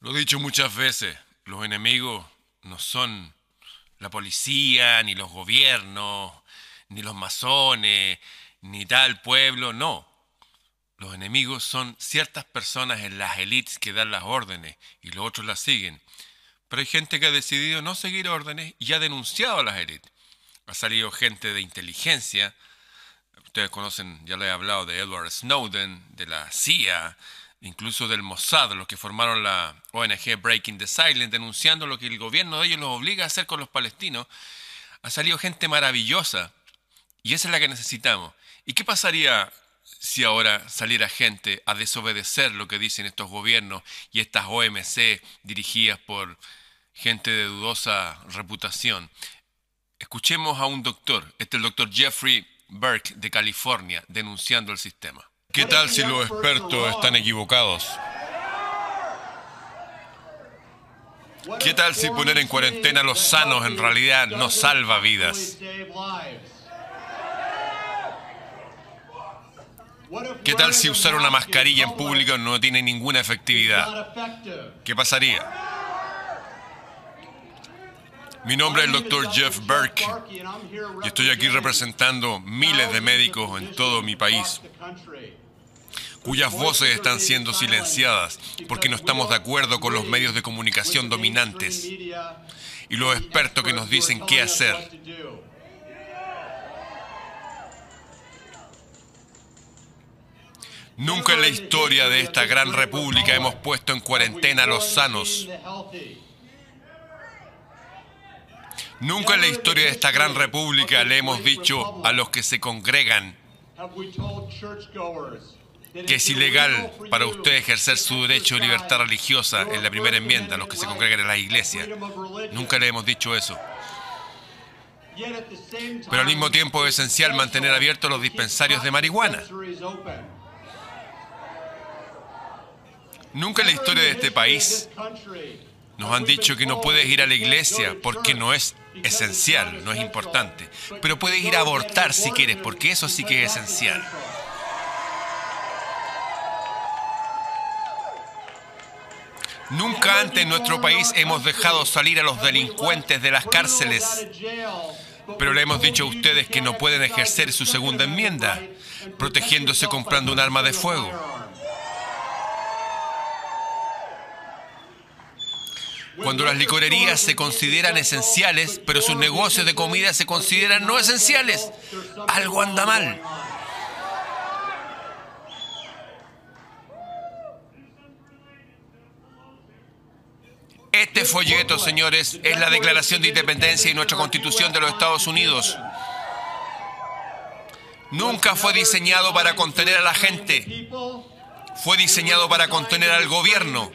Lo he dicho muchas veces, los enemigos no son la policía, ni los gobiernos, ni los masones, ni tal pueblo, no. Los enemigos son ciertas personas en las élites que dan las órdenes y los otros las siguen. Pero hay gente que ha decidido no seguir órdenes y ha denunciado a las élites. Ha salido gente de inteligencia, ustedes conocen, ya les he hablado de Edward Snowden, de la CIA, incluso del Mossad, los que formaron la ONG Breaking the Silence, denunciando lo que el gobierno de ellos los obliga a hacer con los palestinos, ha salido gente maravillosa y esa es la que necesitamos. ¿Y qué pasaría si ahora saliera gente a desobedecer lo que dicen estos gobiernos y estas OMC dirigidas por gente de dudosa reputación? Escuchemos a un doctor, este es el doctor Jeffrey Burke de California, denunciando el sistema. ¿Qué tal si los expertos están equivocados? ¿Qué tal si poner en cuarentena a los sanos en realidad no salva vidas? ¿Qué tal si usar una mascarilla en público no tiene ninguna efectividad? ¿Qué pasaría? Mi nombre es el doctor Jeff Burke y estoy aquí representando miles de médicos en todo mi país cuyas voces están siendo silenciadas porque no estamos de acuerdo con los medios de comunicación dominantes y los expertos que nos dicen qué hacer. Nunca en la historia de esta gran república hemos puesto en cuarentena a los sanos. Nunca en la historia de esta gran república le hemos dicho a los que se congregan que es ilegal para usted ejercer su derecho de libertad religiosa en la primera enmienda, los que se congregan en la iglesia. Nunca le hemos dicho eso. Pero al mismo tiempo es esencial mantener abiertos los dispensarios de marihuana. Nunca en la historia de este país nos han dicho que no puedes ir a la iglesia porque no es esencial, no es importante. Pero puedes ir a abortar si quieres, porque eso sí que es esencial. Nunca antes en nuestro país hemos dejado salir a los delincuentes de las cárceles, pero le hemos dicho a ustedes que no pueden ejercer su segunda enmienda, protegiéndose comprando un arma de fuego. Cuando las licorerías se consideran esenciales, pero sus negocios de comida se consideran no esenciales, algo anda mal. Este folleto, señores, es la Declaración de Independencia y nuestra Constitución de los Estados Unidos. Nunca fue diseñado para contener a la gente. Fue diseñado para contener al gobierno.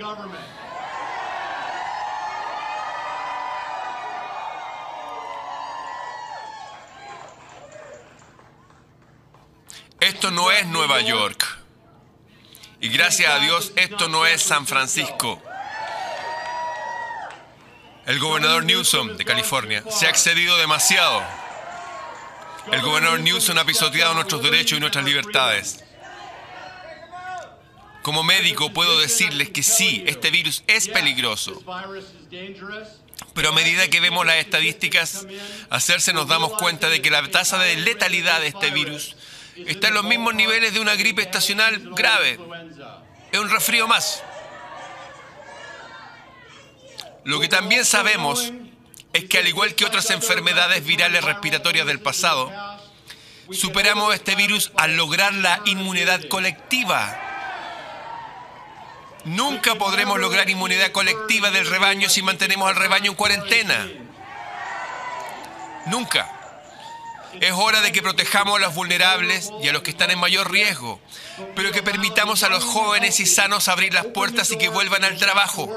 Esto no es Nueva York. Y gracias a Dios, esto no es San Francisco. El gobernador Newsom de California se ha excedido demasiado. El gobernador Newsom ha pisoteado nuestros derechos y nuestras libertades. Como médico puedo decirles que sí, este virus es peligroso. Pero a medida que vemos las estadísticas hacerse nos damos cuenta de que la tasa de letalidad de este virus está en los mismos niveles de una gripe estacional grave. Es un resfrío más. Lo que también sabemos es que al igual que otras enfermedades virales respiratorias del pasado, superamos este virus al lograr la inmunidad colectiva. Nunca podremos lograr inmunidad colectiva del rebaño si mantenemos al rebaño en cuarentena. Nunca. Es hora de que protejamos a los vulnerables y a los que están en mayor riesgo, pero que permitamos a los jóvenes y sanos abrir las puertas y que vuelvan al trabajo.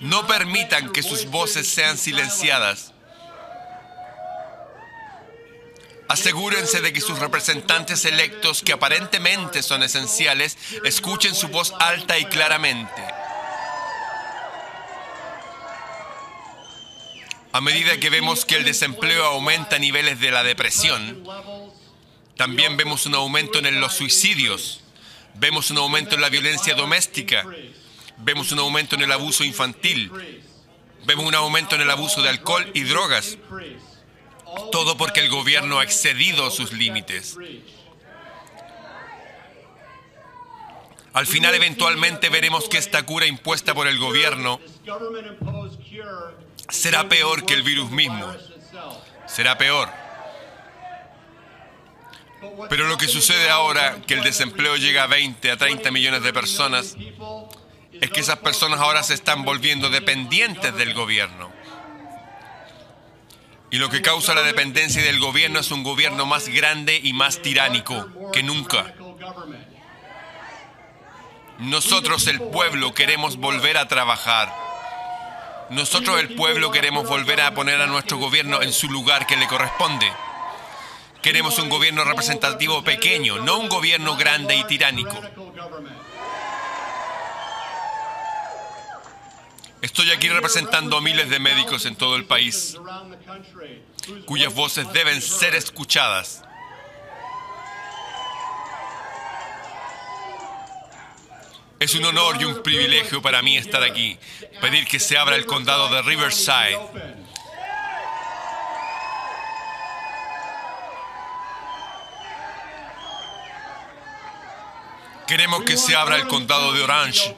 No permitan que sus voces sean silenciadas. Asegúrense de que sus representantes electos, que aparentemente son esenciales, escuchen su voz alta y claramente. A medida que vemos que el desempleo aumenta a niveles de la depresión, También vemos un aumento en los suicidios. Vemos un aumento en la violencia doméstica. Vemos un aumento en el abuso infantil. Vemos un aumento en el abuso de alcohol y drogas. Todo porque el gobierno ha excedido sus límites. Al final eventualmente veremos que esta cura impuesta por el gobierno será peor que el virus mismo. Será peor. Pero lo que sucede ahora, que el desempleo llega a 20 a 30 millones de personas, es que esas personas ahora se están volviendo dependientes del gobierno. Y lo que causa la dependencia del gobierno es un gobierno más grande y más tiránico que nunca. Nosotros el pueblo queremos volver a trabajar. Nosotros el pueblo queremos volver a poner a nuestro gobierno en su lugar que le corresponde. Queremos un gobierno representativo pequeño, no un gobierno grande y tiránico. Estoy aquí representando a miles de médicos en todo el país, cuyas voces deben ser escuchadas. Es un honor y un privilegio para mí estar aquí, pedir que se abra el condado de Riverside. Queremos que se abra el condado de Orange.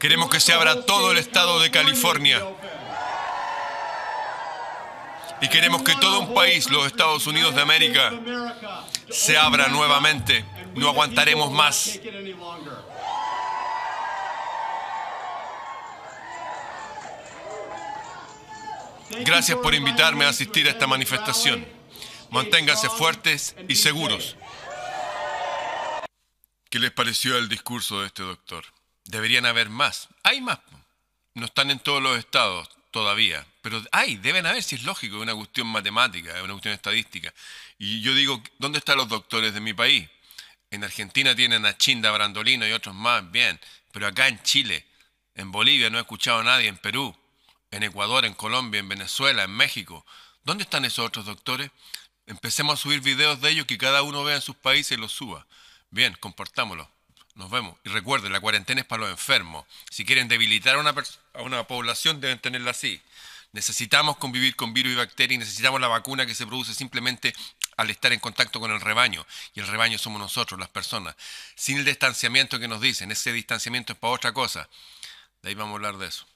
Queremos que se abra todo el estado de California. Y queremos que todo un país, los Estados Unidos de América, se abra nuevamente. No aguantaremos más. Gracias por invitarme a asistir a esta manifestación. Manténganse fuertes y seguros. ¿Qué les pareció el discurso de este doctor? Deberían haber más. Hay más. No están en todos los estados todavía. Pero hay, deben haber, si es lógico, es una cuestión matemática, es una cuestión estadística. Y yo digo, ¿dónde están los doctores de mi país? En Argentina tienen a Chinda Brandolino y otros más, bien. Pero acá en Chile, en Bolivia no he escuchado a nadie, en Perú, en Ecuador, en Colombia, en Venezuela, en México. ¿Dónde están esos otros doctores? Empecemos a subir videos de ellos que cada uno vea en sus países y los suba. Bien, compartámoslo. Nos vemos. Y recuerden, la cuarentena es para los enfermos. Si quieren debilitar a una, a una población, deben tenerla así. Necesitamos convivir con virus y bacterias y necesitamos la vacuna que se produce simplemente al estar en contacto con el rebaño. Y el rebaño somos nosotros, las personas. Sin el distanciamiento que nos dicen, ese distanciamiento es para otra cosa. De ahí vamos a hablar de eso.